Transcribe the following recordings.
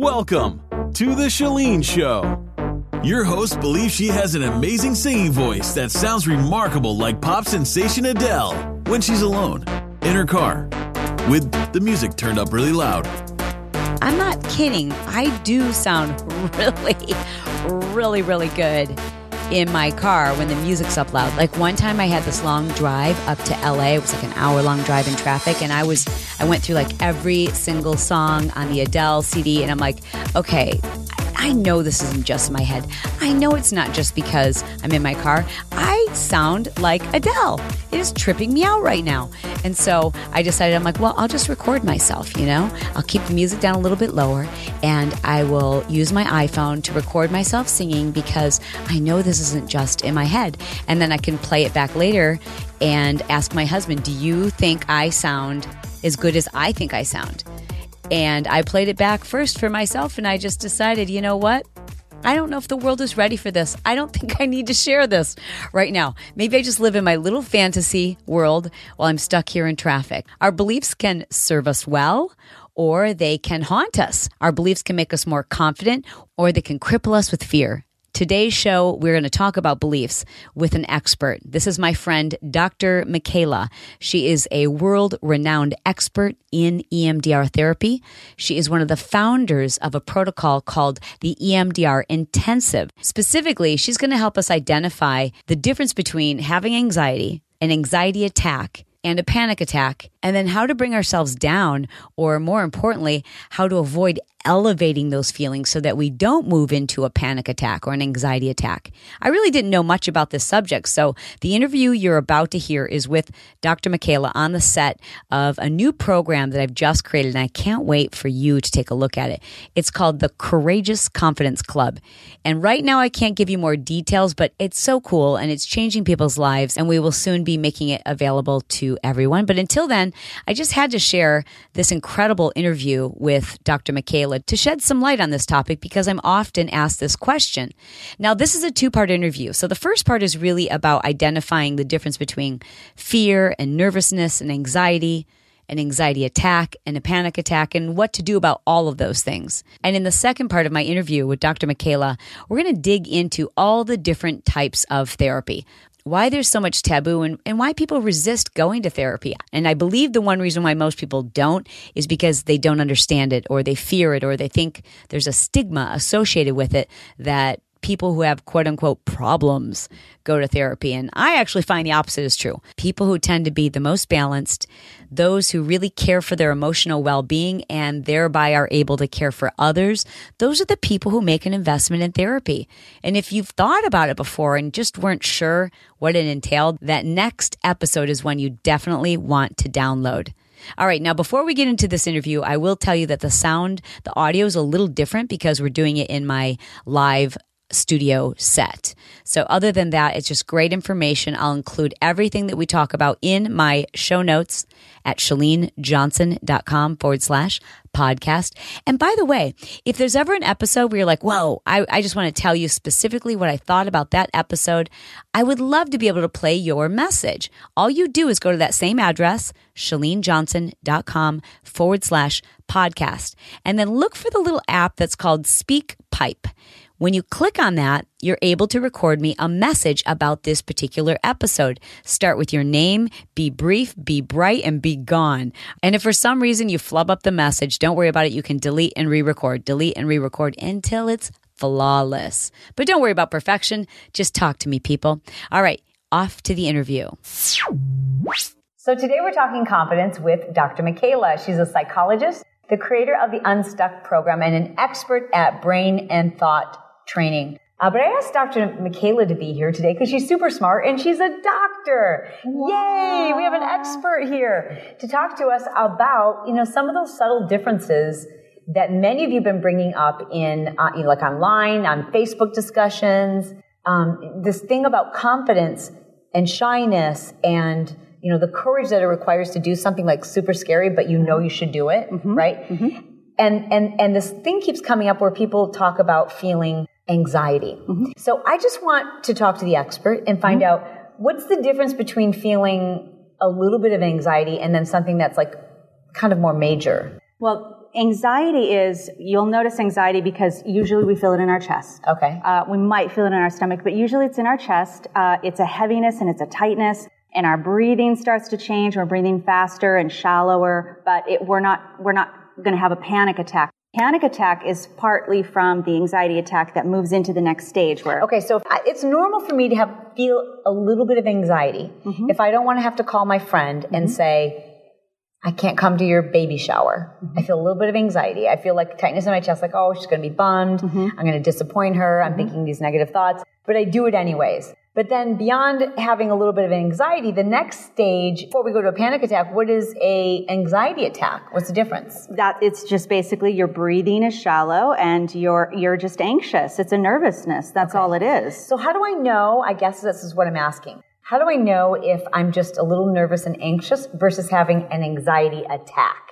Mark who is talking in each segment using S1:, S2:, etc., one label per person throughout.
S1: Welcome to The Chalene Show. Your host believes she has an amazing singing voice that sounds remarkable like pop sensation Adele when she's alone, in her car, with the music turned up really loud.
S2: I'm not kidding. I do sound really, really, really good in my car when the music's up loud. Like one time I had this long drive up to LA. It was like an hour long drive in traffic and I was I went through like every single song on the Adele CD and I'm like, okay, I know this isn't just in my head. I know it's not just because I'm in my car. I sound like Adele. It is tripping me out right now. And so I decided, I'm like, well, I'll just record myself, you know? I'll keep the music down a little bit lower and I will use my iPhone to record myself singing because I know this isn't just in my head. And then I can play it back later and ask my husband, do you think I sound as good as I think I sound? And I played it back first for myself, and I just decided, you know what? I don't know if the world is ready for this. I don't think I need to share this right now. Maybe I just live in my little fantasy world while I'm stuck here in traffic. Our beliefs can serve us well or they can haunt us. Our beliefs can make us more confident or they can cripple us with fear. Today's show, we're going to talk about beliefs with an expert. This is my friend, Dr. Mcayla. She is a world renowned expert in EMDR therapy. She is one of the founders of a protocol called the EMDR Intensive. Specifically, she's going to help us identify the difference between having anxiety, an anxiety attack, and a panic attack, and then how to bring ourselves down, or more importantly, how to avoid elevating those feelings so that we don't move into a panic attack or an anxiety attack. I really didn't know much about this subject, so the interview you're about to hear is with Dr. Mcayla on the set of a new program that I've just created, and I can't wait for you to take a look at it. It's called the Courageous Confidence Club. And right now, I can't give you more details, but it's so cool and it's changing people's lives, and we will soon be making it available to everyone. But until then, I just had to share this incredible interview with Dr. Mcayla to shed some light on this topic because I'm often asked this question. Now, this is a two part interview. So the first part is really about identifying the difference between fear and nervousness and anxiety an anxiety attack and a panic attack and what to do about all of those things. And in the second part of my interview with Dr. Mcayla, we're going to dig into all the different types of therapy why there's so much taboo and, and why people resist going to therapy. And I believe the one reason why most people don't is because they don't understand it or they fear it or they think there's a stigma associated with it that people who have quote unquote problems go to therapy. And I actually find the opposite is true. People who tend to be the most balanced, those who really care for their emotional well being and thereby are able to care for others, those are the people who make an investment in therapy. And if you've thought about it before and just weren't sure what it entailed, that next episode is one you definitely want to download. All right, now before we get into this interview, I will tell you that the sound, the audio is a little different because we're doing it in my live studio set. So, other than that, it's just great information. I'll include everything that we talk about in my show notes at chalenejohnson.com forward slash podcast. And by the way, if there's ever an episode where you're like, whoa, I, I just want to tell you specifically what I thought about that episode, I would love to be able to play your message. All you do is go to that same address, chalenejohnson.com forward slash podcast, and then look for the little app that's called Speak Pipe. When you click on that, you're able to record me a message about this particular episode. Start with your name, be brief, be bright, and be gone. And if for some reason you flub up the message, don't worry about it. You can delete and re record, delete and re record until it's flawless. But don't worry about perfection. Just talk to me, people. All right, off to the interview. So today we're talking confidence with Dr. Mcayla. She's a psychologist, the creator of the Unstuck program, and an expert at brain and thought training. Uh, but I asked Dr. Mcayla to be here today because she's super smart and she's a doctor. Yay! We have an expert here to talk to us about, you know, some of those subtle differences that many of you have been bringing up in, uh, you know, like online, on Facebook discussions. Um, this thing about confidence and shyness and, you know, the courage that it requires to do something like super scary, but you know you should do it,
S3: Mm-hmm.
S2: right? And, and, and this thing keeps coming up where people talk about feeling anxiety.
S3: Mm-hmm.
S2: So I just want to talk to the expert and find out what's the difference between feeling a little bit of anxiety and then something that's like kind of more major.
S4: Well, anxiety is, you'll notice anxiety because usually we feel it in our chest.
S2: Okay.
S4: Uh, we might feel it in our stomach, but usually it's in our chest. Uh, it's a heaviness and it's a tightness, and our breathing starts to change. We're breathing faster and shallower, but it, we're not we're not going to have a panic attack. Panic attack is partly from the anxiety attack that moves into the next stage where
S2: Okay, so I, it's normal for me to have feel a little bit of anxiety
S4: Mm-hmm.
S2: if I don't want to have to call my friend and say, I can't come to your baby shower.
S4: Mm-hmm.
S2: I feel a little bit of anxiety. I feel like tightness in my chest, like, oh, she's going to be bummed.
S4: Mm-hmm.
S2: I'm going to disappoint her. I'm thinking these negative thoughts, but I do it anyways. But then beyond having a little bit of anxiety, the next stage before we go to a panic attack, what is a anxiety attack? What's the difference?
S4: that it's just basically your breathing is shallow and you're you're just anxious. It's a nervousness. That's all it is.
S2: So how do I know? I guess this is what I'm asking. How do I know if I'm just a little nervous and anxious versus having an anxiety attack?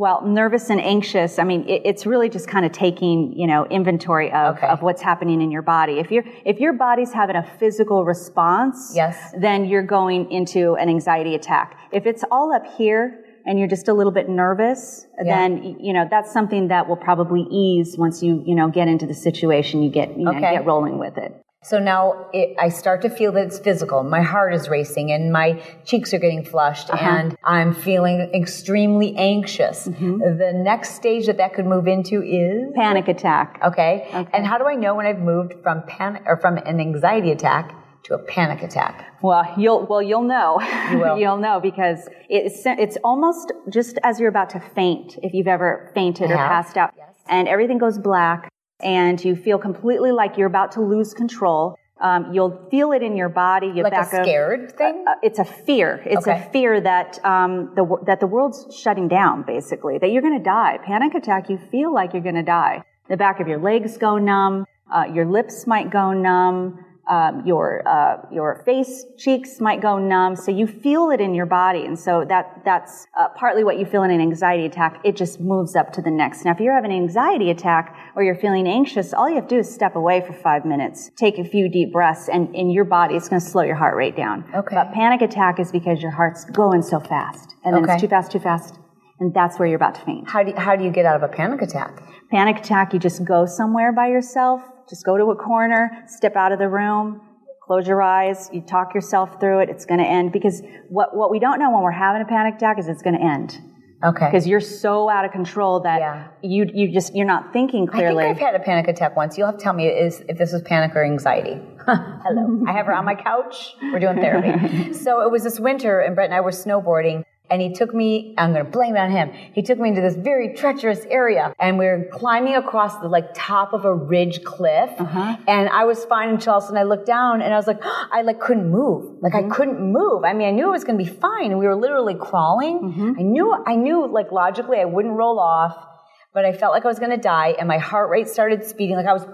S4: Well, nervous and anxious. I mean, it, it's really just kind of taking, you know, inventory of,
S2: Okay.
S4: of what's happening in your body. If you're, if your body's having a physical response,
S2: Yes.
S4: then you're going into an anxiety attack. If it's all up here and you're just a little bit nervous,
S2: Yeah.
S4: then, you know, that's something that will probably ease once you, you know, get into the situation, you get, you know,
S2: Okay.
S4: get rolling with it.
S2: So now it, I start to feel that it's physical. My heart is racing and my cheeks are getting flushed uh-huh. and I'm feeling extremely anxious. Mm-hmm. The next stage that that could move into is
S4: Panic attack.
S2: okay. And how do I know when I've moved from panic or from an anxiety attack to a panic attack?
S4: Well, you'll well you'll know.
S2: You will.
S4: will know because it's it's almost just as you're about to faint if you've ever fainted or passed out, and everything goes black, and you feel completely like you're about to lose control. Um, you'll feel it in your body. You
S2: Like a
S4: back up-
S2: scared thing?
S4: Uh, it's a fear. It's
S2: Okay.
S4: a fear that um, the that the world's shutting down, basically. That you're going to die. Panic attack. You feel like you're going to die. The back of your legs go numb. Uh, your lips might go numb. Um, your uh, your face cheeks might go numb. So you feel it in your body, and so that that's uh, partly what you feel in an anxiety attack. It just moves up to the next. Now, if you're having an anxiety attack or you're feeling anxious, all you have to do is step away for five minutes, take a few deep breaths, and in your body, it's going to slow your heart rate down.
S2: Okay.
S4: But panic attack is because your heart's going so fast, and then
S2: Okay.
S4: it's too fast, too fast, and that's where you're about to faint.
S2: How do you, how do you get out of a panic attack?
S4: Panic attack, you just go somewhere by yourself, just go to a corner, step out of the room, close your eyes, you talk yourself through it, it's going to end. Because what, what we don't know when we're having a panic attack is it's going to end.
S2: Okay.
S4: Because you're so out of control that
S2: Yeah.
S4: you, you just, you're not thinking clearly.
S2: I think I've had a panic attack once. You'll have to tell me is if this is panic or anxiety. Hello. I have her on my couch. We're doing therapy. so it was this winter, and Brett and I were snowboarding. And he took me, I'm going to blame it on him. He took me into this very treacherous area and we were climbing across the like top of a ridge cliff. Uh-huh. And I was fine until all of I looked down and I was like, I like couldn't move. Like I mm-hmm. couldn't move. I mean, I knew it was going to be fine. And we were literally crawling. Mm-hmm. I knew, I knew like logically I wouldn't roll off but I felt like I was going to die, and my heart rate started speeding. Like I was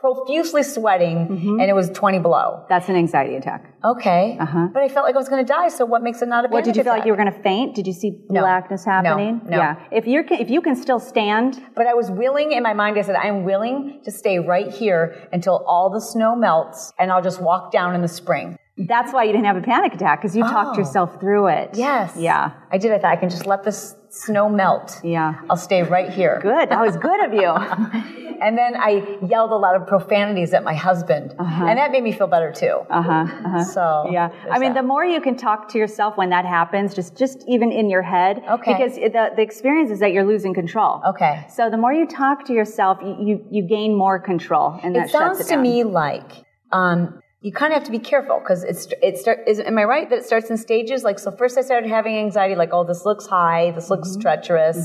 S2: profusely sweating, and it was 20 below.
S4: That's an anxiety attack.
S2: Okay, Uh-huh. but I felt like I was going to die. So what makes it not a panic
S4: What did you feel like you were going to faint? Did you see blackness
S2: No.
S4: happening?
S2: No. no.
S4: Yeah. If you can, if you can still stand,
S2: But I was willing in my mind. I said, I am willing to stay right here until all the snow melts, and I'll just walk down in the spring.
S4: that's why you didn't have a panic attack because you talked
S2: Oh.
S4: yourself through it.
S2: Yes.
S4: Yeah.
S2: I did. I thought I can just let this snow melt.
S4: Yeah.
S2: I'll stay right here.
S4: Good. That was good of you.
S2: And then I yelled a lot of profanities at my husband, and that made me feel better too.
S4: Uh huh. Uh-huh.
S2: So
S4: Yeah, I mean,
S2: that.
S4: the more you can talk to yourself when that happens, just just even in your head,
S2: Okay.
S4: because the the experience is that you're losing control.
S2: Okay.
S4: So the more you talk to yourself, you you, you gain more control, and that
S2: it sounds
S4: it
S2: to me like um, you kind of have to be careful because it's it start is am I right that it starts in stages like so first I started having anxiety like oh this looks high this looks
S4: Mm-hmm.
S2: treacherous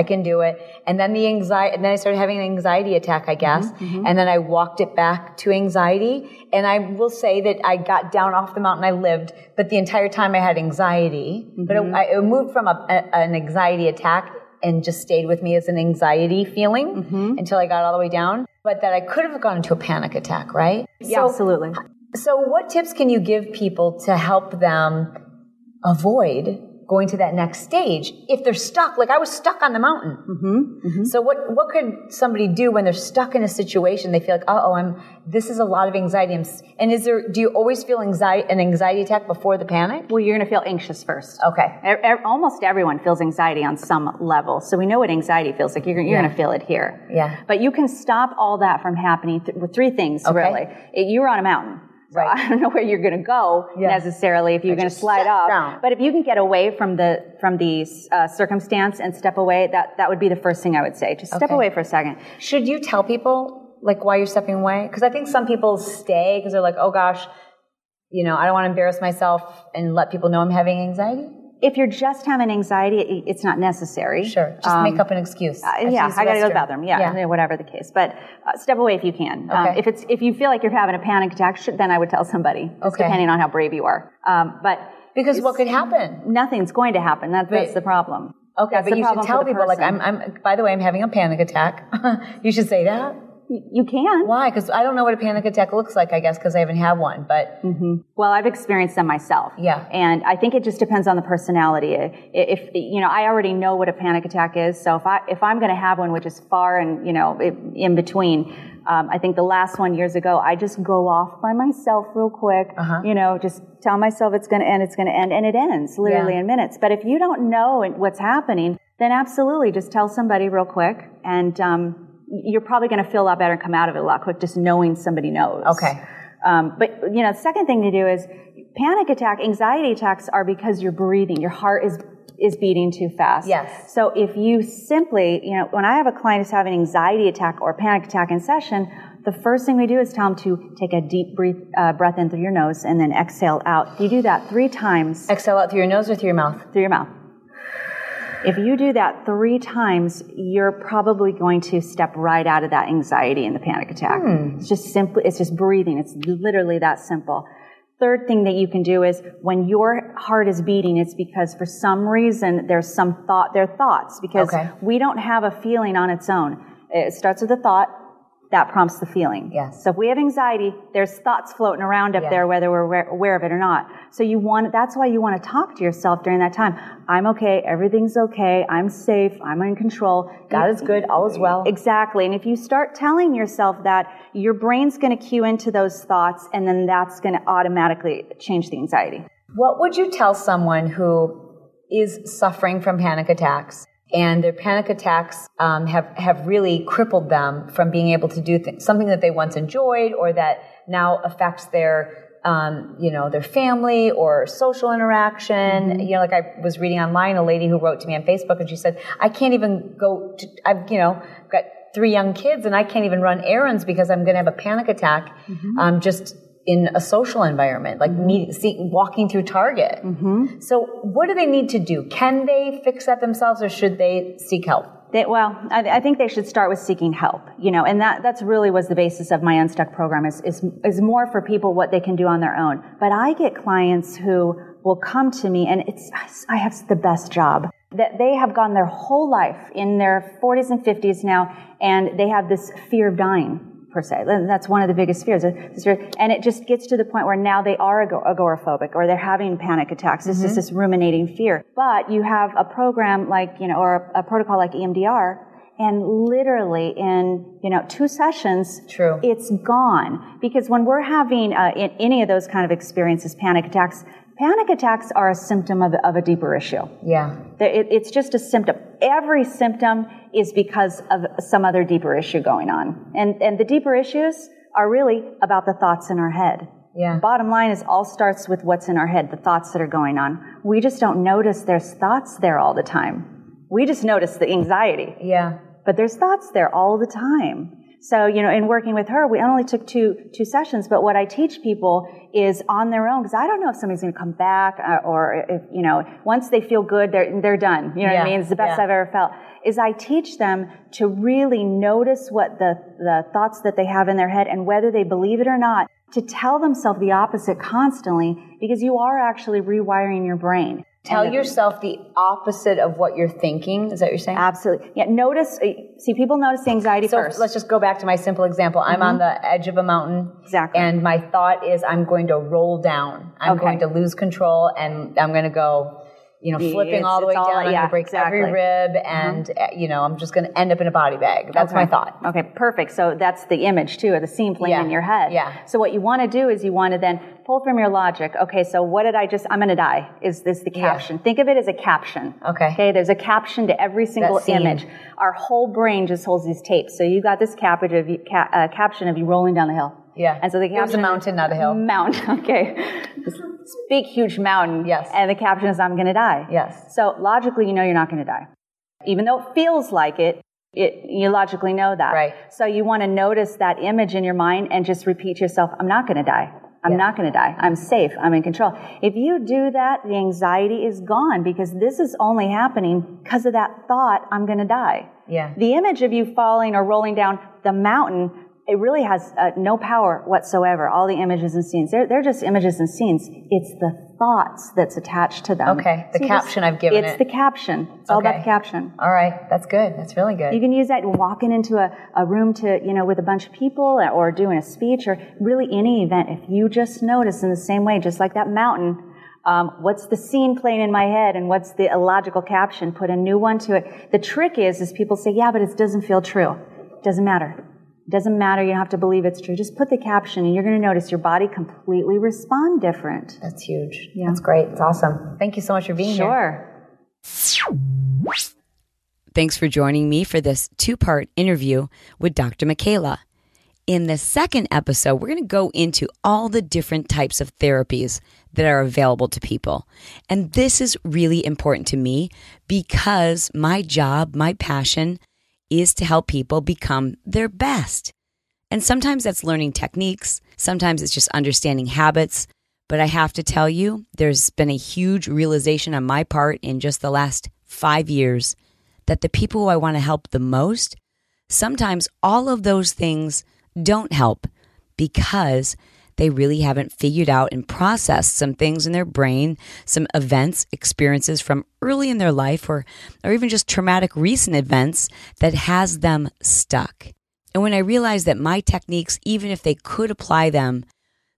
S2: I can do it and then the anxiety and then I started having an anxiety attack I guess
S4: Mm-hmm.
S2: and then I walked it back to anxiety and I will say that I got down off the mountain I lived but the entire time I had anxiety but
S4: Mm-hmm.
S2: it, I, it moved from a, a, an anxiety attack and just stayed with me as an anxiety feeling
S4: Mm-hmm.
S2: until I got all the way down but that I could have gone into a panic attack right
S4: Yeah,
S2: So-
S4: absolutely.
S2: So, what tips can you give people to help them avoid going to that next stage if they're stuck? Like I was stuck on the mountain. Mm-hmm. So, what what could somebody do when they're stuck in a situation? They feel like, uh oh, I'm. This is a lot of anxiety. And is there? Do you always feel anxiety an anxiety attack before the panic?
S4: Well, you're going to feel anxious first.
S2: Okay.
S4: E- Almost everyone feels anxiety on some level. So we know what anxiety feels like. You're, you're
S2: Yeah.
S4: going to feel it here.
S2: Yeah.
S4: But you can stop all that from happening th- with three things,
S2: Okay.
S4: really. It- you're on a mountain. So
S2: Right.
S4: I don't know where you're going to go
S2: Yeah.
S4: necessarily if you're going to slide
S2: down.
S4: But if you can get away from the from the uh, circumstance and step away, that that would be the first thing I would say. Just step
S2: Okay.
S4: away for a second.
S2: Should you tell people like why you're stepping away? Because I think some people stay because they're like, oh gosh, you know, I don't want to embarrass myself and let people know I'm having anxiety.
S4: If you're just having anxiety, it's not necessary.
S2: Sure, just make up an excuse.
S4: Uh, yeah, I got to go to the bathroom. Yeah,
S2: yeah.
S4: whatever the case. But uh, step away if you can. Um,
S2: Okay.
S4: if it's if you feel like you're having a panic attack, sh- then I would tell somebody.
S2: Okay.
S4: depending on how brave you are. Um, but
S2: Because what could happen?
S4: nothing's going to happen. That, that's
S2: But-
S4: the problem.
S2: Okay,
S4: That's
S2: but you should tell people like. I'm. I'm. By the way, I'm having a panic attack. you should say that.
S4: Y- You can.
S2: Why? Because I don't know what a panic attack looks like. I guess because I haven't had one. But
S4: Well, I've experienced them myself.
S2: Yeah.
S4: And I think it just depends on the personality. If, you know, I already know what a panic attack is. So if I, if I'm going to have one, which is far and, you know, in between, um, I think the last one years ago, I just go off by myself real quick,
S2: Uh-huh.
S4: you know, just tell myself it's going to end, it's going to end, and it ends literally
S2: Yeah.
S4: in minutes. But if you don't know what's happening, then absolutely just tell somebody real quick and, um, you're probably going to feel a lot better and come out of it a lot quick just knowing somebody knows.
S2: Okay.
S4: Um, but you know, the second thing to do is panic attack, anxiety attacks are because you're breathing. Your heart is is beating too fast.
S2: Yes.
S4: So if you simply, you know, when I have a client who's having an anxiety attack or panic attack in session, the first thing we do is tell them to take a deep breath, uh, breath in through your nose and then exhale out. You do that three times
S2: exhale out through your nose or through your mouth.
S4: through your mouth. If you do that three times, you're probably going to step right out of that anxiety and the panic attack. Hmm. It's just simply, it's just breathing. It's literally that simple. Third thing that you can do is when your heart is beating, it's because for some reason there's some thought, there are thoughts because
S2: Okay.
S4: we don't have a feeling on its own. It starts with a thought, that prompts the feeling.
S2: Yes.
S4: So if we have anxiety, there's thoughts floating around up there, whether we're aware- aware of it or not. So you want, that's why you want to talk to yourself during that time. I'm okay. Everything's okay. I'm safe. I'm in control.
S2: God
S4: You-
S2: is good. All is well.
S4: Exactly. And if you start telling yourself that, your brain's going to cue into those thoughts and then that's going to automatically change the anxiety.
S2: What would you tell someone who is suffering from panic attacks and their panic attacks um, have have really crippled them from being able to do th- something that they once enjoyed or that now affects their um, you know their family or social interaction. You know like i was reading online a lady who wrote to me on facebook and she said i can't even go to i've you know got three young kids and i can't even run errands because i'm going to have a panic attack um, just in a social environment, like mm-hmm. me see, walking through Target. Mm-hmm. So, what do they need to do? Can they fix that themselves, or should they seek help?
S4: They, well, I, I think they should start with seeking help, you know, and that, that's really was the basis of my Unstuck program is, is, is more for people what they can do on their own. But I get clients who will come to me and it's, I have the best job that they have gone their whole life in their 40s and 50s now and they have this fear of dying per se. And That's one of the biggest fears. And it just gets to the point where now they are agoraphobic or they're having panic attacks. It's just this ruminating fear. But you have a program like, you know, or a, a protocol like EMDR and literally in, you know, two sessions,
S2: True.
S4: it's gone. Because when we're having uh, in, any of those kind of experiences, panic attacks, panic attacks are a symptom of, of a deeper issue.
S2: Yeah.
S4: It- it's just a symptom. Every symptom is because of some other deeper issue going on. And, and the deeper issues are really about the thoughts in our head.
S2: Yeah.
S4: Bottom line is all starts with what's in our head, the thoughts that are going on. We just don't notice there's thoughts there all the time. We just notice the anxiety
S2: Yeah.
S4: but there's thoughts there all the time. So, you know, in working with her, we only took two, two sessions, but what I teach people is on their own, because I don't know if somebody's going to come back uh, or if, you know, once they feel good, they're, they're done. You know
S5: Yeah.
S4: what I mean? It's the best
S5: Yeah.
S4: I've ever felt. Is I teach them to really notice what the, the thoughts that they have in their head and whether they believe it or not, to tell themselves the opposite constantly, because you are actually rewiring your brain.
S5: Tell yourself the opposite of what you're thinking. Is that what you're saying?
S4: Absolutely. Yeah, notice, uh, see, people notice the anxiety
S5: So
S4: first.
S5: let's just go back to my simple example. I'm on the edge of a mountain.
S4: Exactly.
S5: And my thought is I'm going to roll down. I'm
S4: Okay.
S5: going to lose control and I'm going to go, you know, flipping
S4: It's-
S5: all the way
S4: all-
S5: down.
S4: Yeah,
S5: break
S4: exactly.
S5: every rib and, uh, you know, I'm just going to end up in a body bag. That's my thought.
S4: Okay, perfect. So that's the image too, or the scene playing
S5: Yeah,
S4: in your head.
S5: yeah.
S4: So what you want to do is you want to then pull from your logic. Okay, so what did I just? I'm going to die. Is this the
S5: Yeah.
S4: caption? Think of it as a caption.
S5: Okay.
S4: Okay. There's a caption to every single image. Our whole brain just holds these tapes. So you got this caption of you, ca- uh, caption of you rolling down the hill.
S5: Yeah.
S4: And so the
S5: It was a mountain, not a hill.
S4: Mountain. Okay. This big, huge mountain.
S5: Yes.
S4: And the caption is "I'm going to die."
S5: Yes.
S4: So logically, you know you're not going to die. Even though it feels like it, it, you logically know that.
S5: Right.
S4: So you want to notice that image in your mind and just repeat to yourself, I'm not going to die. I'm
S5: Yeah.
S4: not going to die. I'm safe. I'm in control. If you do that, the anxiety is gone because this is only happening because of that thought, I'm going to die.
S5: Yeah.
S4: The image of you falling or rolling down the mountain, it really has uh, no power whatsoever. All the images and scenes, they're, they're just images and scenes. It's the thoughts that's attached to them.
S5: Okay, the
S4: just-
S5: caption I've given
S4: It's
S5: it.
S4: the caption. It's all about the caption.
S5: All right. That's good. That's really good.
S4: You can use that walking into a, a room to, you know, with a bunch of people or doing a speech or really any event. If you just notice in the same way, just like that mountain, um, what's the scene playing in my head and what's the illogical caption? Put a new one to it. The trick is, is people say, yeah, but it doesn't feel true. Doesn't matter. It doesn't matter. You don't have to believe it's true. Just put the caption and you're going to notice your body completely respond different.
S5: That's huge.
S4: Yeah.
S5: That's great. It's awesome. Thank you so much for being here.
S4: Sure.
S2: Thanks for joining me for this two part interview with Dr. Mcayla. In the second episode, we're going to go into all the different types of therapies that are available to people. And this is really important to me because my job, my passion is to help people become their best. And sometimes that's learning techniques, sometimes it's just understanding habits. But I have to tell you, there's been a huge realization on my part in just the last five years that the people who I want to help the most, sometimes all of those things don't help because they really haven't figured out and processed some things in their brain, some events, experiences from early in their life or or even just traumatic recent events that has them stuck. And when I realized that my techniques even if they could apply them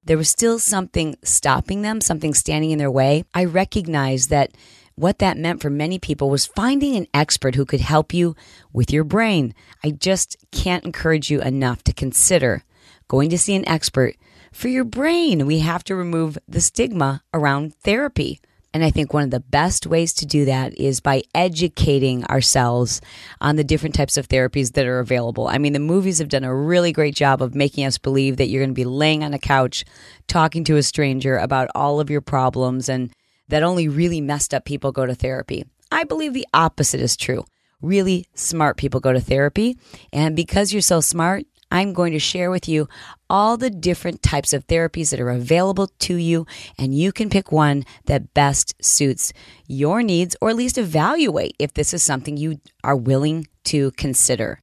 S2: there was still something stopping them, something standing in their way. I recognized that what that meant for many people was finding an expert who could help you with your brain. I just can't encourage you enough to consider going to see an expert for your brain. We have to remove the stigma around therapy. And I think one of the best ways to do that is by educating ourselves on the different types of therapies that are available. I mean, the movies have done a really great job of making us believe that you're going to be laying on a couch talking to a stranger about all of your problems and that only really messed up people go to therapy. I believe the opposite is true. Really smart people go to therapy. And because you're so smart, I'm going to share with you all the different types of therapies that are available to you, and you can pick one that best suits your needs, or at least evaluate if this is something you are willing to consider.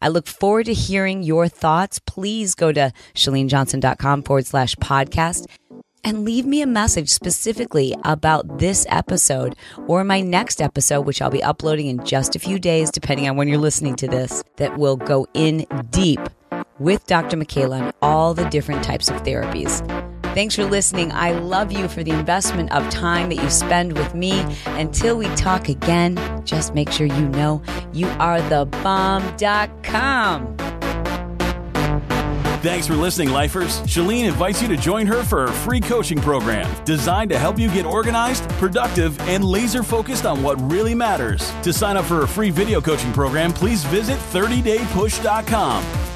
S2: I look forward to hearing your thoughts. Please go to chalenejohnson.com forward slash podcast and leave me a message specifically about this episode or my next episode, which I'll be uploading in just a few days, depending on when you're listening to this, that will go in deep with Dr. Mcayla on all the different types of therapies. Thanks for listening. I love you for the investment of time that you spend with me. Until we talk again, just make sure you know you are the bomb.com.
S1: Thanks for listening, lifers. Chalene invites you to join her for her free coaching program designed to help you get organized, productive, and laser focused on what really matters. To sign up for a free video coaching program, please visit 30daypush.com.